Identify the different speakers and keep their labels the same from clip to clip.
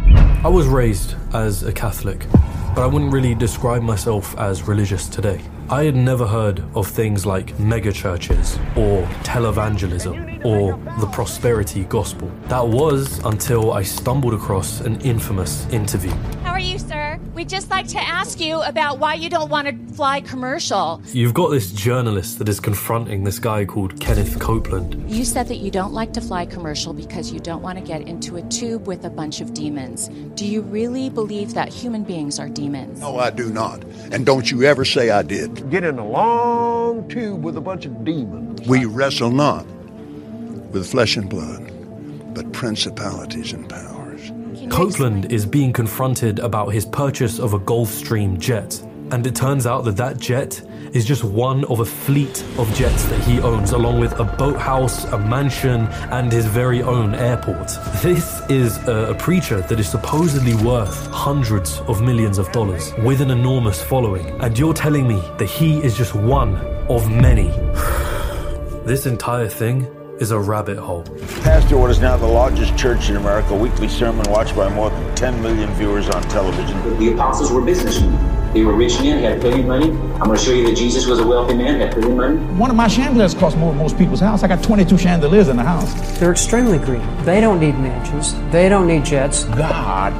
Speaker 1: I was raised as a Catholic, but I wouldn't really describe myself as religious today. I had never heard of things like megachurches or televangelism or the prosperity gospel. That was until I stumbled across an infamous interview.
Speaker 2: How are you, sir? We'd just like to ask you about why you don't want to fly commercial.
Speaker 1: You've got this journalist that is confronting this guy called Kenneth Copeland.
Speaker 2: You said that you don't like to fly commercial because you don't want to get into a tube with a bunch of demons. Do you really believe that human beings are demons?
Speaker 3: No, I do not. And don't you ever say I did.
Speaker 4: Get in a long tube with a bunch of demons.
Speaker 3: We wrestle not with flesh and blood, but principalities and powers.
Speaker 1: Copeland is being confronted about his purchase of a Gulfstream jet. And it turns out that that jet is just one of a fleet of jets that he owns, along with a boathouse, a mansion, and his very own airport. This is a, a preacher that is supposedly worth hundreds of millions of dollars with an enormous following. And you're telling me that he is just one of many. this entire thing is a rabbit hole.
Speaker 5: Pastor what is now the largest church in America, weekly sermon watched by more than 10 million viewers on television.
Speaker 6: The apostles were businessmen. They were rich men, had plenty of money. I'm going to show you that Jesus was a wealthy man, had plenty of money.
Speaker 7: One of my chandeliers costs more than most people's house. I got 22 chandeliers in the house.
Speaker 8: They're extremely green. They don't need mansions. They don't need jets.
Speaker 9: God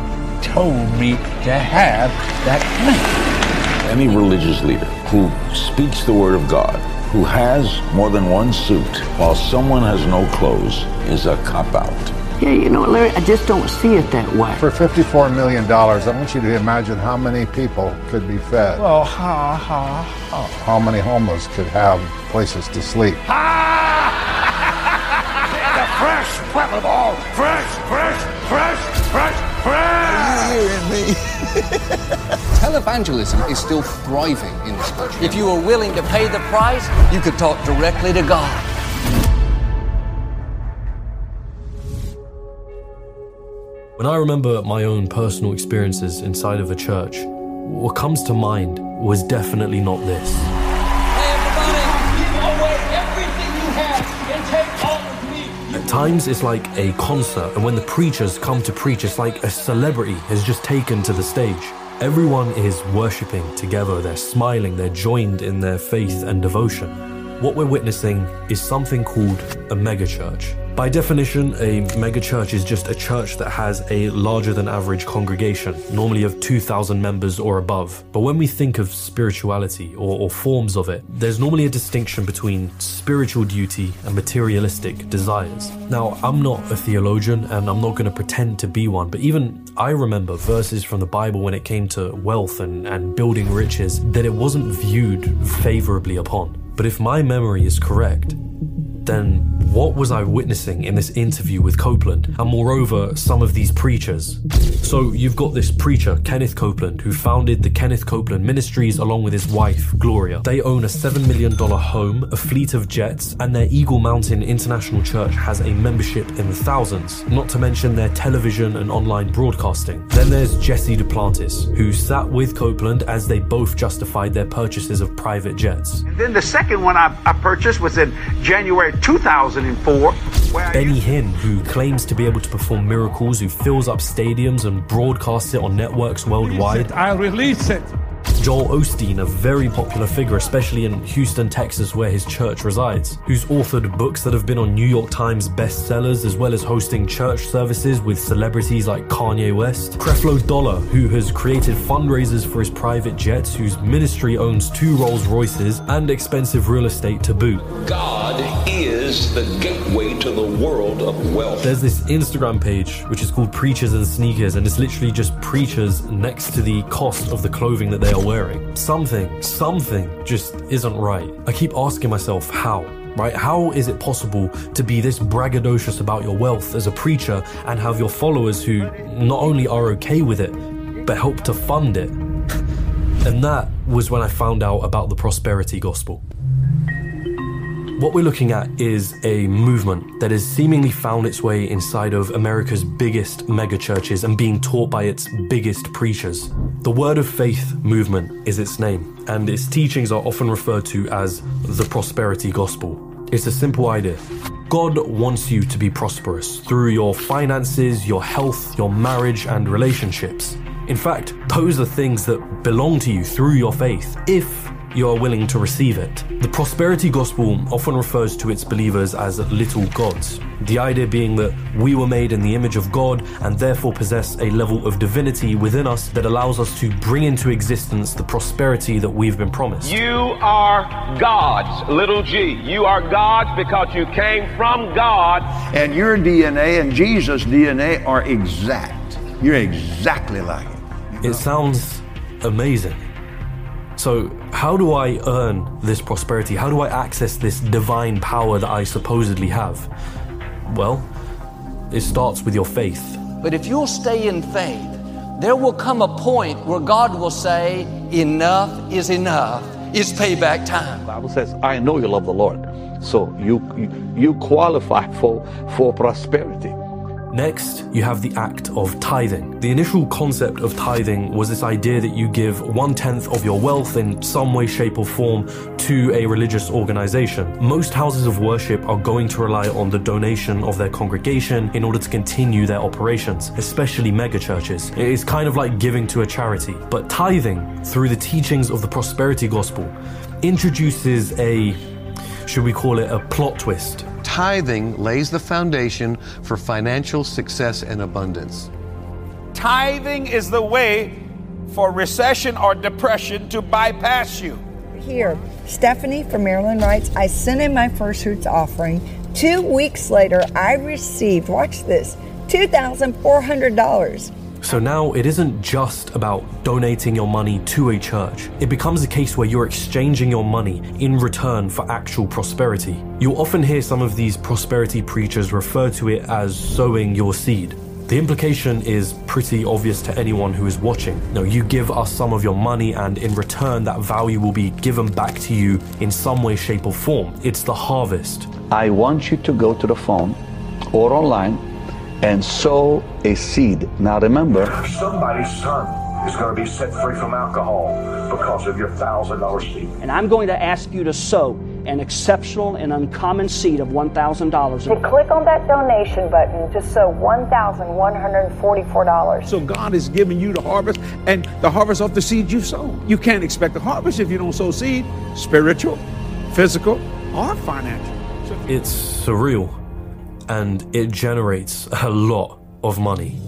Speaker 9: told me to have that plan.
Speaker 5: Any religious leader who speaks the word of God, who has more than one suit, while someone has no clothes, is a cop out.
Speaker 10: Yeah, you know, Larry, I just don't see it that way.
Speaker 11: For $54 million, I want you to imagine how many people could be fed.
Speaker 9: Well, ha, ha, ha.
Speaker 11: How many homeless could have places to sleep.
Speaker 9: Ha! the fresh weapon ball! Fresh, fresh, fresh, fresh, fresh!
Speaker 12: Are you hearing me? Televangelism is still thriving in this country.
Speaker 13: If you were willing to pay the price, you could talk directly to God.
Speaker 1: When I remember my own personal experiences inside of a church, what comes to mind was definitely not this.
Speaker 13: Hey, everybody, give away everything you have and take all of me.
Speaker 1: At times, it's like a concert, and when the preachers come to preach, it's like a celebrity has just taken to the stage. Everyone is worshipping together, they're smiling, they're joined in their faith and devotion. What we're witnessing is something called a megachurch. By definition, a megachurch is just a church that has a larger than average congregation, normally of 2,000 members or above. But when we think of spirituality or, or, forms of it, there's normally a distinction between spiritual duty and materialistic desires. Now, I'm not a theologian and I'm not going to pretend to be one, but even I remember verses from the Bible when it came to wealth and, and building riches that it wasn't viewed favorably upon. But if my memory is correct, then what was I witnessing in this interview with Copeland? And moreover, some of these preachers. So you've got this preacher, Kenneth Copeland, who founded the Kenneth Copeland Ministries along with his wife, Gloria. They own a $7 million home, a fleet of jets, and their Eagle Mountain International Church has a membership in the thousands, not to mention their television and online broadcasting. Then there's Jesse Duplantis, who sat with Copeland as they both justified their purchases of private jets.
Speaker 14: And then the second one I, I purchased was in January 2004.
Speaker 1: Benny Hinn, who claims to be able to perform miracles, who fills up stadiums and broadcasts it on networks worldwide.
Speaker 9: I'll release it.
Speaker 1: Joel Osteen, a very popular figure, especially in Houston, Texas, where his church resides, who's authored books that have been on New York Times bestsellers, as well as hosting church services with celebrities like Kanye West. Creflo Dollar, who has created fundraisers for his private jets, whose ministry owns two Rolls Royces and expensive real estate to boot.
Speaker 15: God is the gateway to the world of wealth.
Speaker 1: There's this Instagram page which is called Preachers and Sneakers, and it's literally just preachers next to the cost of the clothing that they are wearing. Something, something just isn't right. I keep asking myself how. right? How is it possible to be this braggadocious about your wealth as a preacher and have your followers who not only are okay with it, but help to fund it? And that was when I found out about the prosperity gospel. What we're looking at is a movement that has seemingly found its way inside of America's biggest megachurches and being taught by its biggest preachers. The Word of Faith movement is its name, and its teachings are often referred to as the prosperity gospel. It's a simple idea. God wants you to be prosperous through your finances, your health, your marriage, and relationships. In fact, those are things that belong to you through your faith, if you are willing to receive it. The prosperity gospel often refers to its believers as little gods. The idea being that we were made in the image of God and therefore possess a level of divinity within us that allows us to bring into existence the prosperity that we've been promised.
Speaker 15: You are God's, little g. You are God's because you came from God.
Speaker 4: And your DNA and Jesus' DNA are exact. You're exactly like it.
Speaker 1: It sounds amazing. So, how do I earn this prosperity? How do I access this divine power that I supposedly have? Well, it starts with your faith.
Speaker 12: But if you'll stay in faith, there will come a point where God will say, Enough is enough. It's payback time.
Speaker 16: The Bible says, I know you love the Lord. So you, you, you qualify for, for prosperity.
Speaker 1: Next, you have the act of tithing. The initial concept of tithing was this idea that you give one tenth of your wealth in some way, shape, or form to a religious organization. Most houses of worship are going to rely on the donation of their congregation in order to continue their operations, especially megachurches. It is kind of like giving to a charity. But tithing, through the teachings of the prosperity gospel, introduces a, should we call it a plot twist?
Speaker 17: Tithing lays the foundation for financial success and abundance.
Speaker 9: Tithing is the way for recession or depression to bypass you.
Speaker 18: Here, Stephanie from Maryland writes I sent in my first fruits offering. Two weeks later, I received, watch this, $2,400.
Speaker 1: So now it isn't just about donating your money to a church. It becomes a case where you're exchanging your money in return for actual prosperity. You'll often hear some of these prosperity preachers refer to it as sowing your seed. The implication is pretty obvious to anyone who is watching. Know, you give us some of your money, and in return, that value will be given back to you in some way, shape, or form. It's the harvest.
Speaker 16: I want you to go to the phone or online and sow a seed. Now remember,
Speaker 19: somebody's son is going to be set free from alcohol because of your thousand dollar seed.
Speaker 20: And I'm going to ask you to sow an exceptional and uncommon seed of $1,000.
Speaker 18: To click on that donation button to sow $1,144.
Speaker 7: So God is giving you the harvest and the harvest of the seed you sown. You can't expect a harvest if you don't sow seed, spiritual, physical, or financial.
Speaker 1: It's surreal and it generates a lot of money.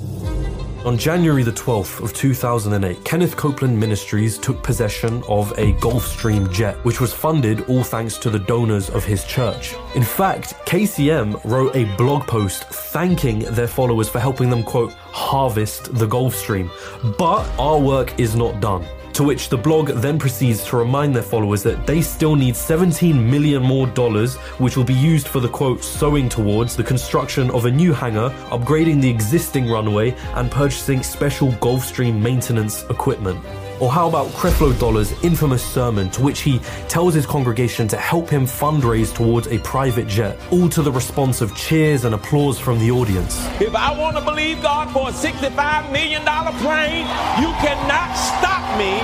Speaker 1: On January the 12th of 2008, Kenneth Copeland Ministries took possession of a Gulfstream jet, which was funded all thanks to the donors of his church. In fact, KCM wrote a blog post thanking their followers for helping them, quote, harvest the Gulfstream. But our work is not done. To which the blog then proceeds to remind their followers that they still need 17 million more dollars, which will be used for the quote, sowing towards the construction of a new hangar, upgrading the existing runway, and purchasing special Gulfstream maintenance equipment. Or how about Creflo Dollar's infamous sermon, to which he tells his congregation to help him fundraise towards a private jet, all to the response of cheers and applause from the audience.
Speaker 9: If I want to believe God for a $65 million plane, you cannot stop me.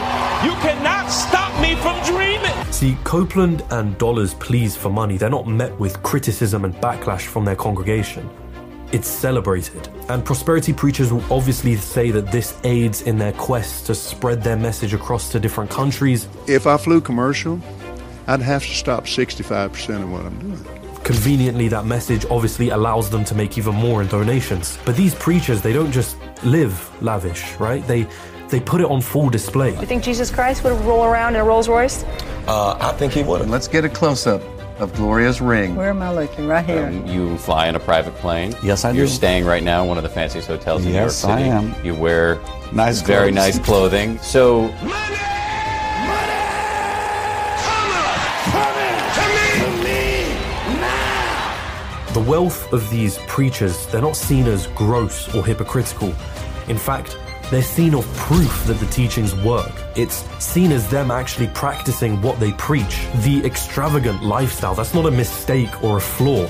Speaker 9: You cannot stop me from dreaming.
Speaker 1: See, Copeland and Dollar's pleas for money, they're not met with criticism and backlash from their congregation it's celebrated. And prosperity preachers will obviously say that this aids in their quest to spread their message across to different countries.
Speaker 3: If I flew commercial, I'd have to stop 65% of what I'm doing.
Speaker 1: Conveniently, that message obviously allows them to make even more in donations. But these preachers, they don't just live lavish, right? They they put it on full display.
Speaker 21: You think Jesus Christ would roll around in a Rolls Royce?
Speaker 15: Uh, I think he would.
Speaker 17: Let's get a close up of Gloria's ring.
Speaker 18: Where am I looking? Right here. Um,
Speaker 22: you fly in a private plane.
Speaker 16: Yes, I
Speaker 22: You're
Speaker 16: do.
Speaker 22: staying right now in one of the fanciest hotels in
Speaker 16: yes,
Speaker 22: New York City.
Speaker 16: Yes, I am.
Speaker 22: You wear
Speaker 16: nice,
Speaker 22: very
Speaker 16: clothes.
Speaker 22: nice clothing. So. Money! Money!
Speaker 1: The wealth of these preachers, they're not seen as gross or hypocritical. In fact, they're seen as proof that the teachings work. It's seen as them actually practicing what they preach. The extravagant lifestyle, that's not a mistake or a flaw.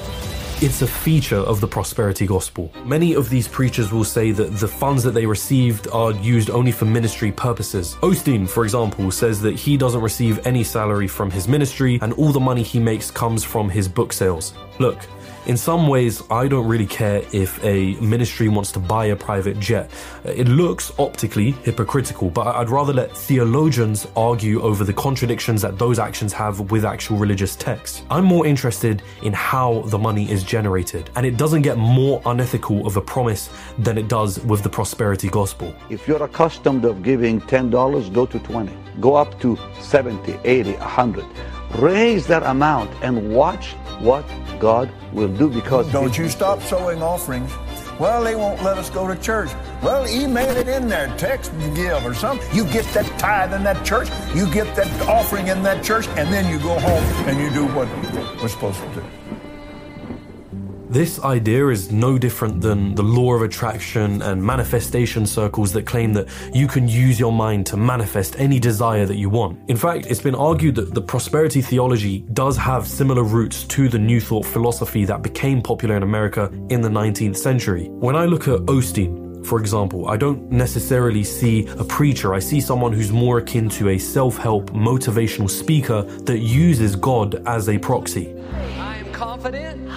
Speaker 1: It's a feature of the prosperity gospel. Many of these preachers will say that the funds that they received are used only for ministry purposes. Osteen, for example, says that he doesn't receive any salary from his ministry and all the money he makes comes from his book sales. Look, in some ways, I don't really care if a ministry wants to buy a private jet. It looks optically hypocritical, but I'd rather let theologians argue over the contradictions that those actions have with actual religious texts. I'm more interested in how the money is generated, and it doesn't get more unethical of a promise than it does with the prosperity gospel.
Speaker 16: If you're accustomed of giving $10, go to 20. Go up to 70, 80, 100. Raise that amount and watch what God will do because
Speaker 23: Don't you stop sowing offerings. Well, they won't let us go to church. Well, email it in there, text give or something. You get that tithe in that church, you get that offering in that church, and then you go home and you do what we're supposed to do.
Speaker 1: This idea is no different than the law of attraction and manifestation circles that claim that you can use your mind to manifest any desire that you want. In fact, it's been argued that the prosperity theology does have similar roots to the New Thought philosophy that became popular in America in the 19th century. When I look at Osteen, for example, I don't necessarily see a preacher. I see someone who's more akin to a self help motivational speaker that uses God as a proxy.
Speaker 12: I am confident.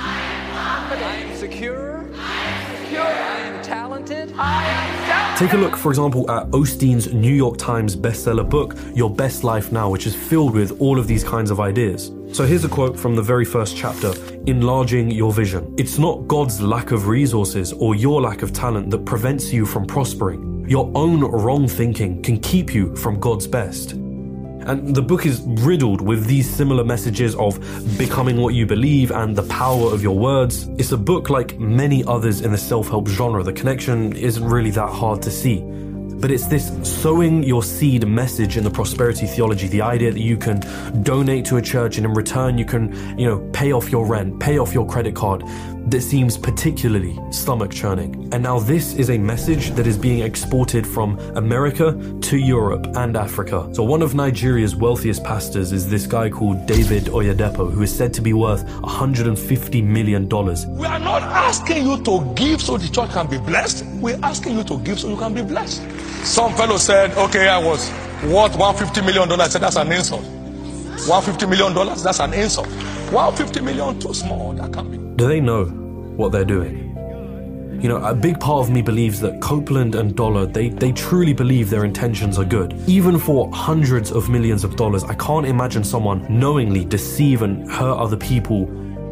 Speaker 12: Secure.
Speaker 1: Take a look, for example, at Osteen's New York Times bestseller book, Your Best Life Now, which is filled with all of these kinds of ideas. So here's a quote from the very first chapter Enlarging Your Vision. It's not God's lack of resources or your lack of talent that prevents you from prospering. Your own wrong thinking can keep you from God's best. And the book is riddled with these similar messages of becoming what you believe and the power of your words. It's a book like many others in the self help genre. The connection isn't really that hard to see. But it's this sowing your seed message in the prosperity theology, the idea that you can donate to a church and in return you can, you know, pay off your rent, pay off your credit card, that seems particularly stomach churning. And now this is a message that is being exported from America to Europe and Africa. So one of Nigeria's wealthiest pastors is this guy called David Oyedepo, who is said to be worth 150 million dollars.
Speaker 24: We are not asking you to give so the church can be blessed. We're asking you to give so you can be blessed. Some fellow said, okay, I was worth 150 million dollars. I said, that's an insult. 150 million dollars, that's an insult. 150 million, too small. That can be.
Speaker 1: Do they know what they're doing? You know, a big part of me believes that Copeland and Dollar, they, they truly believe their intentions are good. Even for hundreds of millions of dollars, I can't imagine someone knowingly deceive and hurt other people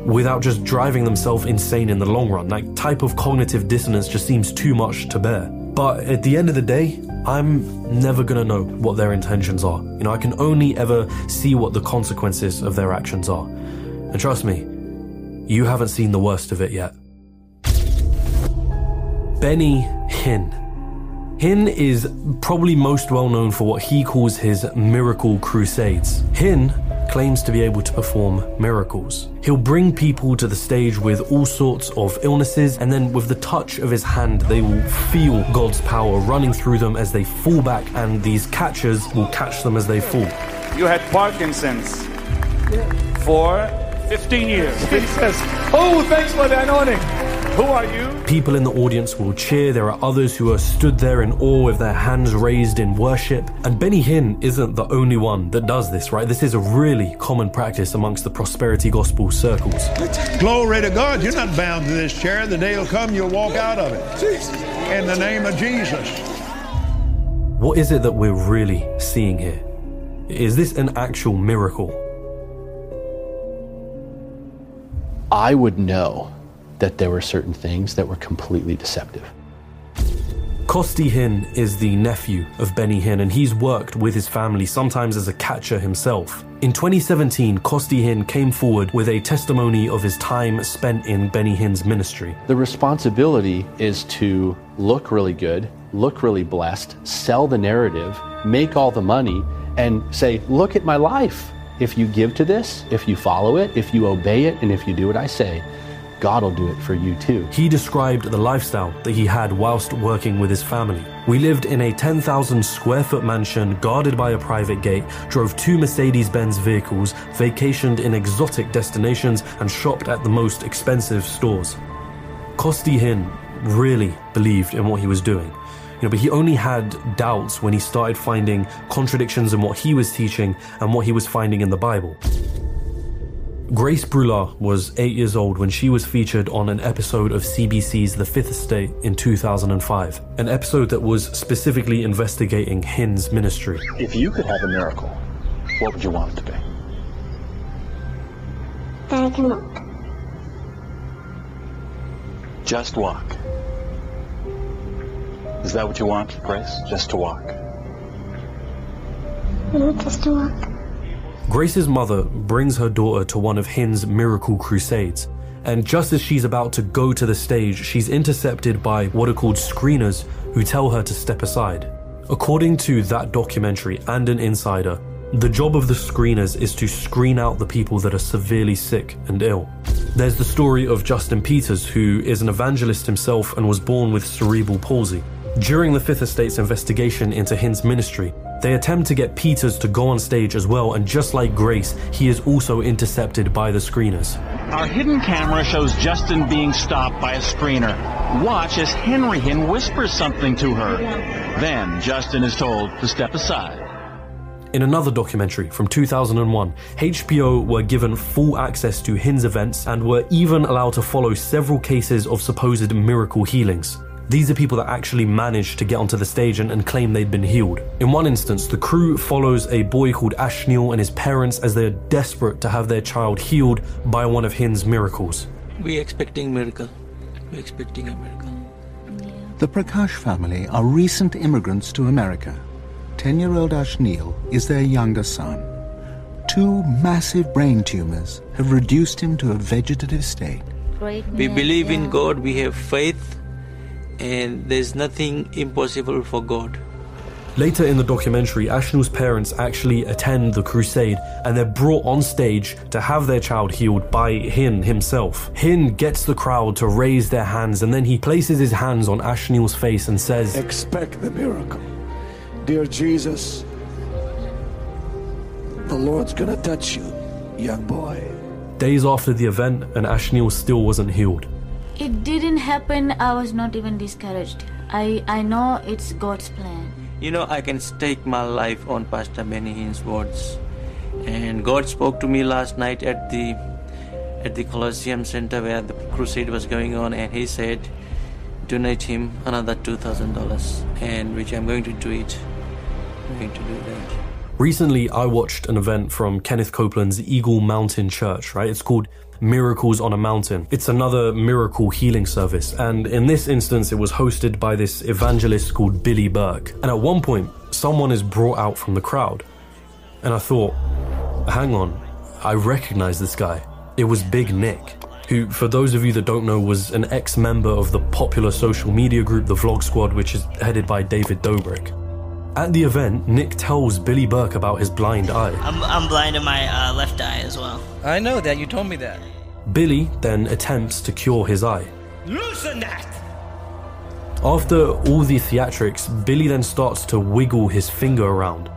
Speaker 1: without just driving themselves insane in the long run. That type of cognitive dissonance just seems too much to bear. But at the end of the day, I'm never gonna know what their intentions are. You know, I can only ever see what the consequences of their actions are. And trust me, you haven't seen the worst of it yet. Benny Hinn. Hinn is probably most well known for what he calls his miracle crusades. Hinn claims to be able to perform miracles. He'll bring people to the stage with all sorts of illnesses, and then with the touch of his hand, they will feel God's power running through them as they fall back, and these catchers will catch them as they fall.
Speaker 25: You had Parkinson's for 15 years. He says, Oh, thanks for the anointing. Who are you?
Speaker 1: People in the audience will cheer. There are others who are stood there in awe with their hands raised in worship. And Benny Hinn isn't the only one that does this, right? This is a really common practice amongst the prosperity gospel circles.
Speaker 23: Glory to God. You're not bound to this chair. The day will come, you'll walk out of it. In the name of Jesus.
Speaker 1: What is it that we're really seeing here? Is this an actual miracle?
Speaker 26: I would know that there were certain things that were completely deceptive.
Speaker 1: Kosti Hinn is the nephew of Benny Hinn, and he's worked with his family, sometimes as a catcher himself. In 2017, Kosti Hinn came forward with a testimony of his time spent in Benny Hinn's ministry.
Speaker 26: The responsibility is to look really good, look really blessed, sell the narrative, make all the money, and say, Look at my life. If you give to this, if you follow it, if you obey it, and if you do what I say, God will do it for you too.
Speaker 1: He described the lifestyle that he had whilst working with his family. We lived in a 10,000 square foot mansion guarded by a private gate, drove two Mercedes Benz vehicles, vacationed in exotic destinations, and shopped at the most expensive stores. Kosti Hinn really believed in what he was doing. You know, but he only had doubts when he started finding contradictions in what he was teaching and what he was finding in the Bible. Grace Brulard was eight years old when she was featured on an episode of CBC's The Fifth Estate in 2005, an episode that was specifically investigating Hinn's ministry.
Speaker 27: If you could have a miracle, what would you want it to be?
Speaker 28: That I can walk.
Speaker 27: Just walk. Is that what you want, Grace? Just to walk?
Speaker 28: No, just to walk.
Speaker 1: Grace's mother brings her daughter to one of Hinn's miracle crusades, and just as she's about to go to the stage, she's intercepted by what are called screeners who tell her to step aside. According to that documentary and an insider, the job of the screeners is to screen out the people that are severely sick and ill. There's the story of Justin Peters, who is an evangelist himself and was born with cerebral palsy. During the Fifth Estate's investigation into Hinn's ministry, they attempt to get Peters to go on stage as well, and just like Grace, he is also intercepted by the screeners.
Speaker 29: Our hidden camera shows Justin being stopped by a screener. Watch as Henry Hinn whispers something to her. Then Justin is told to step aside.
Speaker 1: In another documentary from 2001, HBO were given full access to Hinn's events and were even allowed to follow several cases of supposed miracle healings. These are people that actually managed to get onto the stage and, and, claim they'd been healed. In one instance, the crew follows a boy called Ashneil and his parents as they're desperate to have their child healed by one of Hinn's miracles.
Speaker 30: We're expecting miracle. We're expecting a miracle.
Speaker 31: The Prakash family are recent immigrants to America. 10 year old Ashneil is their younger son. Two massive brain tumors have reduced him to a vegetative state.
Speaker 30: We believe in God, we have faith, and there's nothing impossible for God.
Speaker 1: Later in the documentary, Ashneil's parents actually attend the crusade and they're brought on stage to have their child healed by Hinn himself. Hinn gets the crowd to raise their hands and then he places his hands on Ashneil's face and says,
Speaker 32: Expect the miracle. Dear Jesus, the Lord's gonna touch you, young boy.
Speaker 1: Days after the event, and Ashneil still wasn't healed.
Speaker 33: It didn't happen. I was not even discouraged. I, I know it's God's plan.
Speaker 30: You know, I can stake my life on Pastor Benny Hinn's words. And God spoke to me last night at the at the Colosseum Center where the crusade was going on, and He said, donate him another two thousand dollars, and which I'm going to do it. I'm going to do that.
Speaker 1: Recently, I watched an event from Kenneth Copeland's Eagle Mountain Church, right? It's called Miracles on a Mountain. It's another miracle healing service. And in this instance, it was hosted by this evangelist called Billy Burke. And at one point, someone is brought out from the crowd. And I thought, hang on, I recognize this guy. It was Big Nick. Who, for those of you that don't know, was an ex member of the popular social media group The Vlog Squad, which is headed by David Dobrik. At the event, Nick tells Billy Burke about his blind eye.
Speaker 34: I'm, I'm blind in my uh, left eye as well.
Speaker 35: I know that. You told me that.
Speaker 1: Billy then attempts to cure his eye.
Speaker 34: Loosen that!
Speaker 1: After all the theatrics, Billy then starts to wiggle his finger around.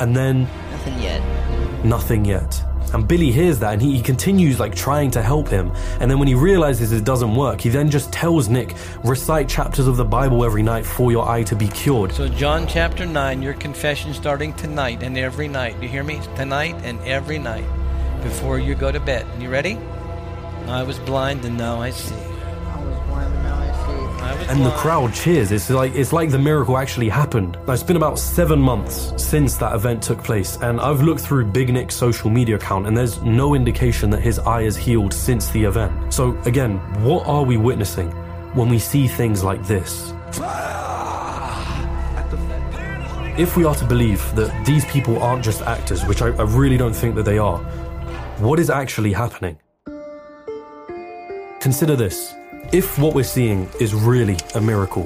Speaker 1: And then.
Speaker 34: Nothing yet.
Speaker 1: Nothing yet. And Billy hears that and he, he, continues like trying to help him. And then when he realizes it doesn't work, he then just tells Nick, recite chapters of the Bible every night for your eye to be cured.
Speaker 35: So, John chapter 9, your confession starting tonight and every night. You hear me? Tonight and every night before you go to bed. You ready? I was blind and now I see.
Speaker 1: And the crowd cheers. It's like it's like the miracle actually happened. Now, it's been about seven months since that event took place, and I've looked through Big Nick's social media account, and there's no indication that his eye is healed since the event. So again, what are we witnessing when we see things like this? If we are to believe that these people aren't just actors, which I, I really don't think that they are, what is actually happening? Consider this. If what we're seeing is really a miracle,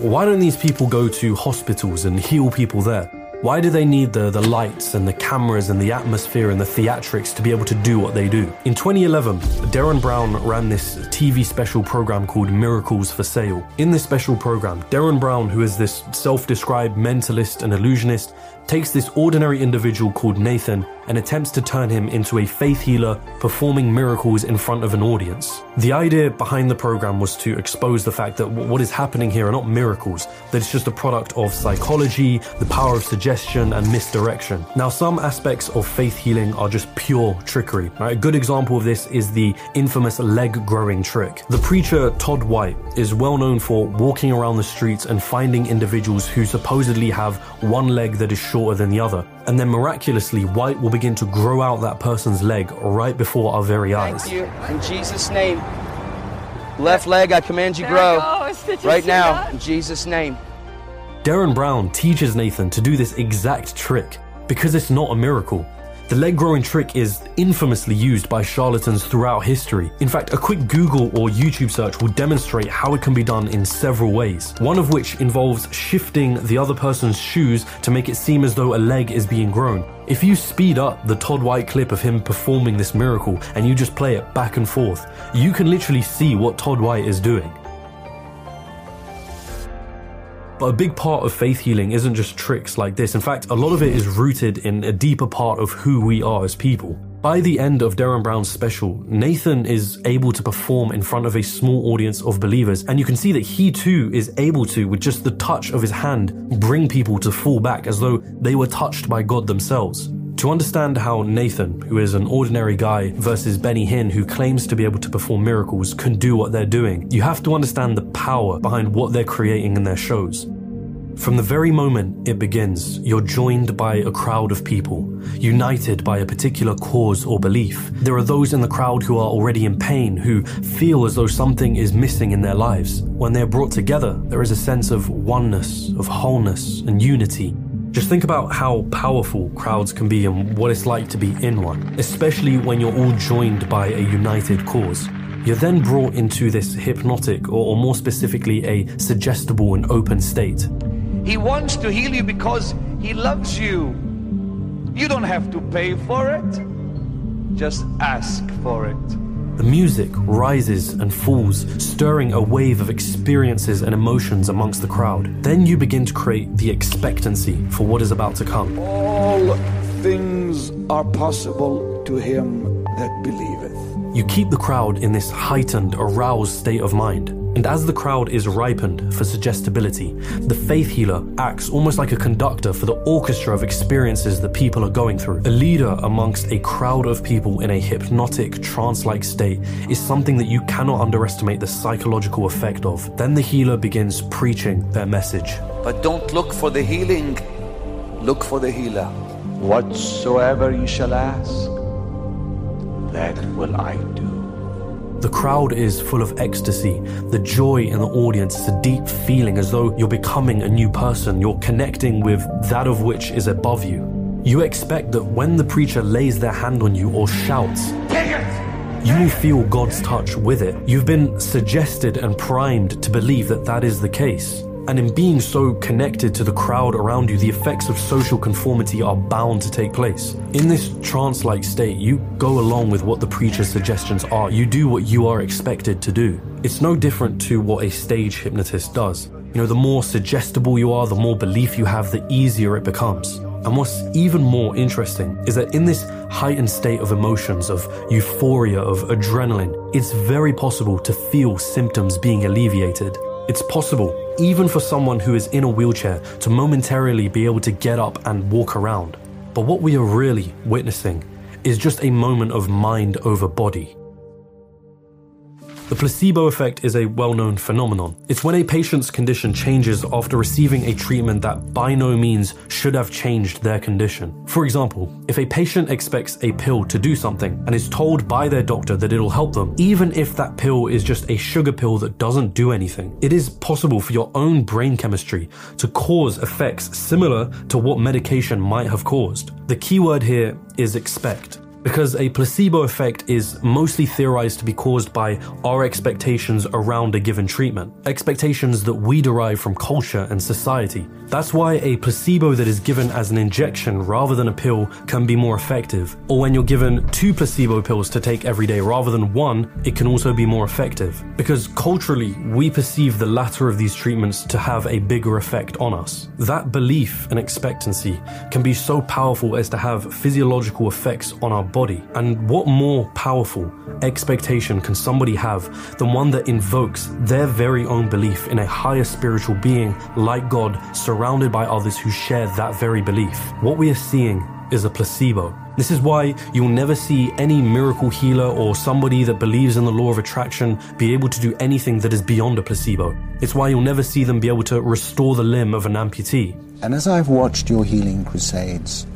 Speaker 1: why don't these people go to hospitals and heal people there? Why do they need the, the lights and the cameras and the atmosphere and the theatrics to be able to do what they do? In 2011, Derren Brown ran this TV special program called Miracles for Sale. In this special program, Derren Brown, who is this self described mentalist and illusionist, takes this ordinary individual called Nathan and attempts to turn him into a faith healer performing miracles in front of an audience. The idea behind the program was to expose the fact that what is happening here are not miracles, that it's just a product of psychology, the power of suggestion, and misdirection. Now, some aspects of faith healing are just pure trickery. Right? A good example of this is the infamous leg growing trick. The preacher Todd White is well known for walking around the streets and finding individuals who supposedly have one leg that is shorter than the other. And then miraculously, White will begin to grow out that person's leg right before our very eyes.
Speaker 36: Thank you. In Jesus' name. Left leg, I command you grow. Right now, in Jesus' name.
Speaker 1: Derren Brown teaches Nathan to do this exact trick because it's not a miracle. The leg growing trick is infamously used by charlatans throughout history. In fact, a quick Google or YouTube search will demonstrate how it can be done in several ways. One of which involves shifting the other person's shoes to make it seem as though a leg is being grown. If you speed up the Todd White clip of him performing this miracle and you just play it back and forth, you can literally see what Todd White is doing. But a big part of faith healing isn't just tricks like this. In fact, a lot of it is rooted in a deeper part of who we are as people. By the end of Derren Brown's special, Nathan is able to perform in front of a small audience of believers, and you can see that he too is able to, with just the touch of his hand, bring people to fall back as though they were touched by God themselves. To understand how Nathan, who is an ordinary guy, versus Benny Hinn, who claims to be able to perform miracles, can do what they're doing, you have to understand the power behind what they're creating in their shows. From the very moment it begins, you're joined by a crowd of people, united by a particular cause or belief. There are those in the crowd who are already in pain, who feel as though something is missing in their lives. When they're brought together, there is a sense of oneness, of wholeness, and unity. Just think about how powerful crowds can be and what it's like to be in one, especially when you're all joined by a united cause. You're then brought into this hypnotic, or, or more specifically, a suggestible and open state.
Speaker 37: He wants to heal you because He loves you. You don't have to pay for it, just ask for it.
Speaker 1: The music rises and falls, stirring a wave of experiences and emotions amongst the crowd. Then you begin to create the expectancy for what is about to come.
Speaker 32: All things are possible to him that believeth.
Speaker 1: You keep the crowd in this heightened, aroused state of mind. And as the crowd is ripened for suggestibility, the faith healer acts almost like a conductor for the orchestra of experiences that people are going through. A leader amongst a crowd of people in a hypnotic, trance like state is something that you cannot underestimate the psychological effect of. Then the healer begins preaching their message.
Speaker 37: But don't look for the healing, look for the healer. Whatsoever you shall ask, that will I do.
Speaker 1: The crowd is full of ecstasy. The joy in the audience is a deep feeling as though you're becoming a new person. You're connecting with that of which is above you. You expect that when the preacher lays their hand on you or shouts, you will feel God's touch with it. You've been suggested and primed to believe that that is the case. And in being so connected to the crowd around you, the effects of social conformity are bound to take place. In this trance like state, you go along with what the preacher's suggestions are. You do what you are expected to do. It's no different to what a stage hypnotist does. You know, the more suggestible you are, the more belief you have, the easier it becomes. And what's even more interesting is that in this heightened state of emotions, of euphoria, of adrenaline, it's very possible to feel symptoms being alleviated. It's possible, even for someone who is in a wheelchair, to momentarily be able to get up and walk around. But what we are really witnessing is just a moment of mind over body. The placebo effect is a well known phenomenon. It's when a patient's condition changes after receiving a treatment that by no means should have changed their condition. For example, if a patient expects a pill to do something and is told by their doctor that it'll help them, even if that pill is just a sugar pill that doesn't do anything, it is possible for your own brain chemistry to cause effects similar to what medication might have caused. The key word here is expect. Because a placebo effect is mostly theorized to be caused by our expectations around a given treatment, expectations that we derive from culture and society. That's why a placebo that is given as an injection rather than a pill can be more effective. Or when you're given two placebo pills to take every day rather than one, it can also be more effective. Because culturally, we perceive the latter of these treatments to have a bigger effect on us. That belief and expectancy can be so powerful as to have physiological effects on our body. And what more powerful expectation can somebody have than one that invokes their very own belief in a higher spiritual being like God, surrounded by others who share that very belief? What we are seeing is a placebo. This is why you'll never see any miracle healer or somebody that believes in the law of attraction be able to do anything that is beyond a placebo. It's why you'll never see them be able to restore the limb of an amputee.
Speaker 31: And as I've watched your healing crusades,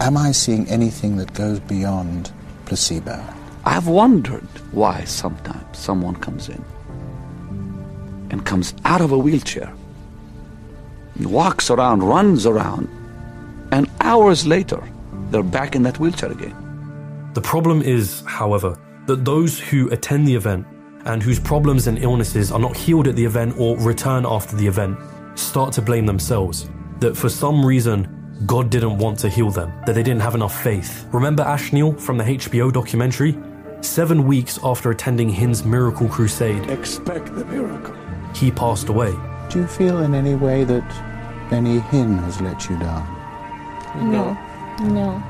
Speaker 31: am I seeing anything that goes beyond placebo?
Speaker 16: I've wondered why sometimes someone comes in and comes out of a wheelchair, and walks around, runs around, and hours later, they're back in that wheelchair again.
Speaker 1: The problem is, however, that those who attend the event and whose problems and illnesses are not healed at the event or return after the event start to blame themselves. That for some reason, God didn't want to heal them, that they didn't have enough faith. Remember Ashneil from the HBO documentary? Seven weeks after attending Hinn's miracle crusade,
Speaker 32: Expect the miracle.
Speaker 1: he passed away.
Speaker 31: Do you feel in any way that any Hinn has let you down?
Speaker 33: No, no.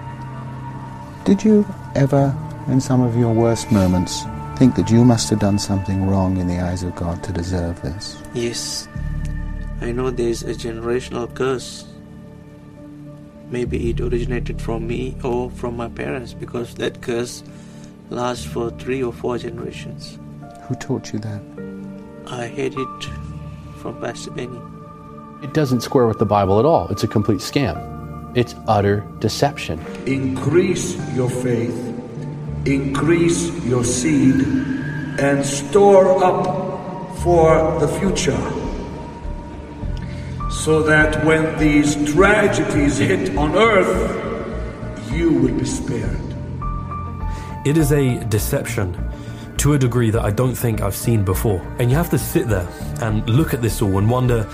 Speaker 31: Did you ever, in some of your worst moments, think that you must have done something wrong in the eyes of God to deserve this?
Speaker 30: Yes, I know there is a generational curse. Maybe it originated from me or from my parents because that curse lasts for three or four generations.
Speaker 31: Who taught you that?
Speaker 30: I heard it from Pastor Benny.
Speaker 26: It doesn't square with the Bible at all. It's a complete scam. It's utter deception.
Speaker 32: Increase your faith, increase your seed, and store up for the future. So that when these tragedies hit on earth, you will be spared.
Speaker 1: It is a deception to a degree that I don't think I've seen before. And you have to sit there and look at this all and wonder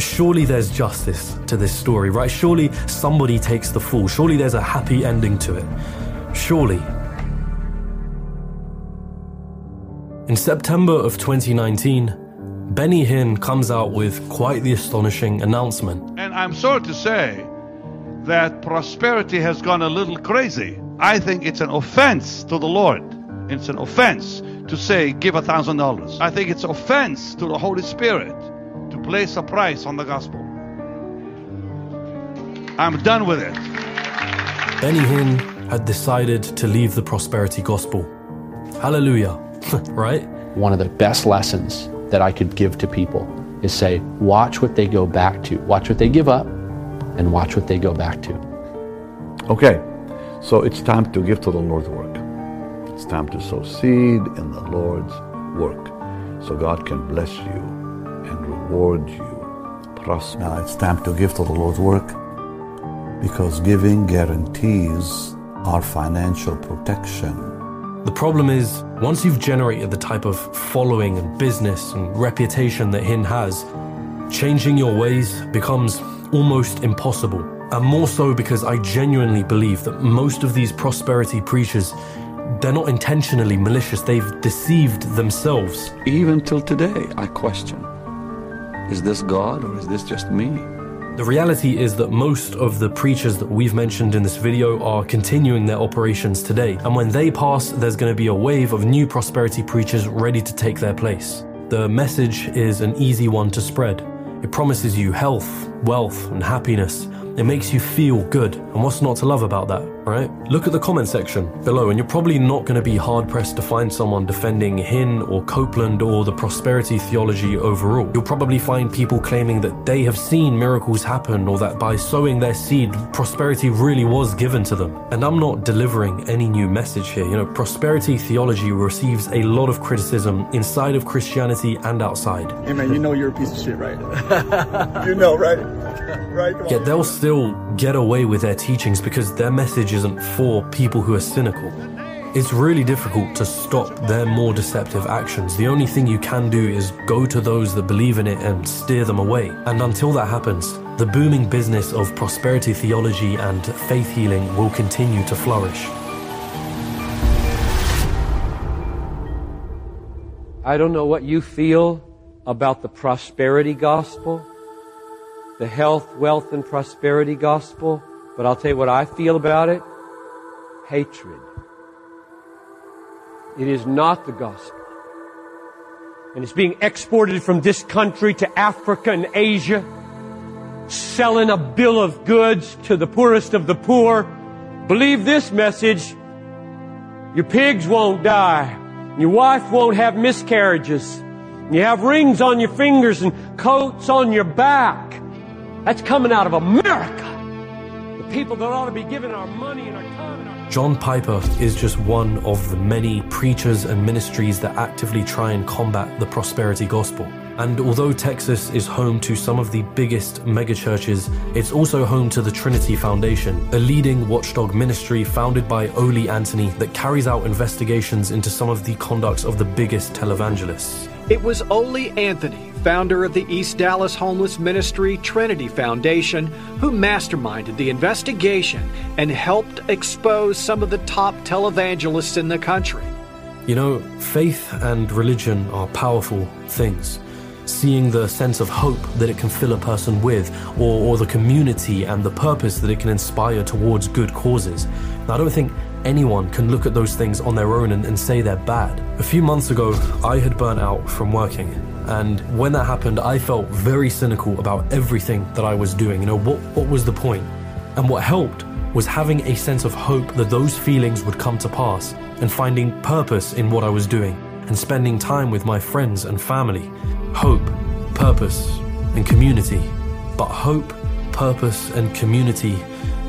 Speaker 1: surely there's justice to this story, right? Surely somebody takes the fall. Surely there's a happy ending to it. Surely. In September of 2019, Benny Hinn comes out with quite the astonishing announcement.
Speaker 38: And I'm sorry to say that prosperity has gone a little crazy. I think it's an offense to the Lord. It's an offense to say, give a thousand dollars. I think it's offense to the Holy Spirit to place a price on the gospel. I'm done with it.
Speaker 1: Benny Hinn had decided to leave the prosperity gospel. Hallelujah, right?
Speaker 26: One of the best lessons that I could give to people is say, watch what they go back to, watch what they give up, and watch what they go back to.
Speaker 16: Okay, so it's time to give to the Lord's work. It's time to sow seed in the Lord's work so God can bless you and reward you. Prosper. Now it's time to give to the Lord's work because giving guarantees our financial protection.
Speaker 1: The problem is, once you've generated the type of following and business and reputation that Hinn has, changing your ways becomes almost impossible. And more so because I genuinely believe that most of these prosperity preachers, they're not intentionally malicious, they've deceived themselves.
Speaker 16: Even till today, I question is this God or is this just me?
Speaker 1: The reality is that most of the preachers that we've mentioned in this video are continuing their operations today, and when they pass, there's going to be a wave of new prosperity preachers ready to take their place. The message is an easy one to spread. It promises you health, wealth, and happiness. It makes you feel good. And what's not to love about that, right? Look at the comment section below, and you're probably not going to be hard pressed to find someone defending Hinn or Copeland or the prosperity theology overall. You'll probably find people claiming that they have seen miracles happen or that by sowing their seed, prosperity really was given to them. And I'm not delivering any new message here. You know, prosperity theology receives a lot of criticism inside of Christianity and outside.
Speaker 39: Hey man, you know you're a piece of shit, right? you know, right? right?
Speaker 1: Yet they'll still get away with their teachings because their message isn't for people who are cynical. It's really difficult to stop their more deceptive actions. The only thing you can do is go to those that believe in it and steer them away. And until that happens, the booming business of prosperity theology and faith healing will continue to flourish.
Speaker 39: I don't know what you feel about the prosperity gospel, the health, wealth, and prosperity gospel, but I'll tell you what I feel about it hatred. It is not the gospel. And it's being exported from this country to Africa and Asia, selling a bill of goods to the poorest of the poor. Believe this message your pigs won't die. Your wife won't have miscarriages. You have rings on your fingers and coats on your back. That's coming out of America. The people that ought to be giving our money and our time and our
Speaker 1: John Piper is just one of the many preachers and ministries that actively try and combat the prosperity gospel. And although Texas is home to some of the biggest megachurches, it's also home to the Trinity Foundation, a leading watchdog ministry founded by Ole Anthony that carries out investigations into some of the conducts of the biggest televangelists.
Speaker 40: It was Ole Anthony, founder of the East Dallas Homeless Ministry Trinity Foundation, who masterminded the investigation and helped expose some of the top televangelists in the country.
Speaker 1: You know, faith and religion are powerful things. Seeing the sense of hope that it can fill a person with, or, or the community and the purpose that it can inspire towards good causes. Now, I don't think anyone can look at those things on their own and, and say they're bad. A few months ago, I had burnt out from working. And when that happened, I felt very cynical about everything that I was doing. You know, what, what was the point? And what helped was having a sense of hope that those feelings would come to pass and finding purpose in what I was doing and spending time with my friends and family. Hope, purpose, and community. But hope, purpose, and community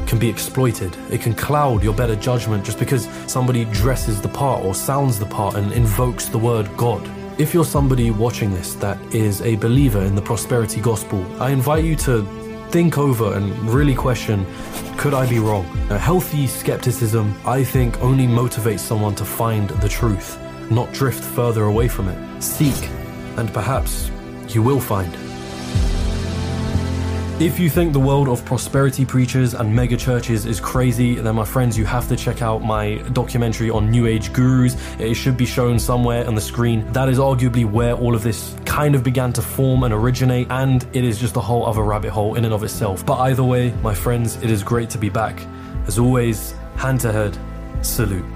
Speaker 1: can be exploited. It can cloud your better judgment just because somebody dresses the part or sounds the part and invokes the word God. If you're somebody watching this that is a believer in the prosperity gospel, I invite you to think over and really question could I be wrong? A healthy skepticism, I think, only motivates someone to find the truth, not drift further away from it. Seek, and perhaps you will find. If you think the world of prosperity preachers and mega churches is crazy, then my friends, you have to check out my documentary on New Age gurus. It should be shown somewhere on the screen. That is arguably where all of this kind of began to form and originate, and it is just a whole other rabbit hole in and of itself. But either way, my friends, it is great to be back. As always, hand to head, salute.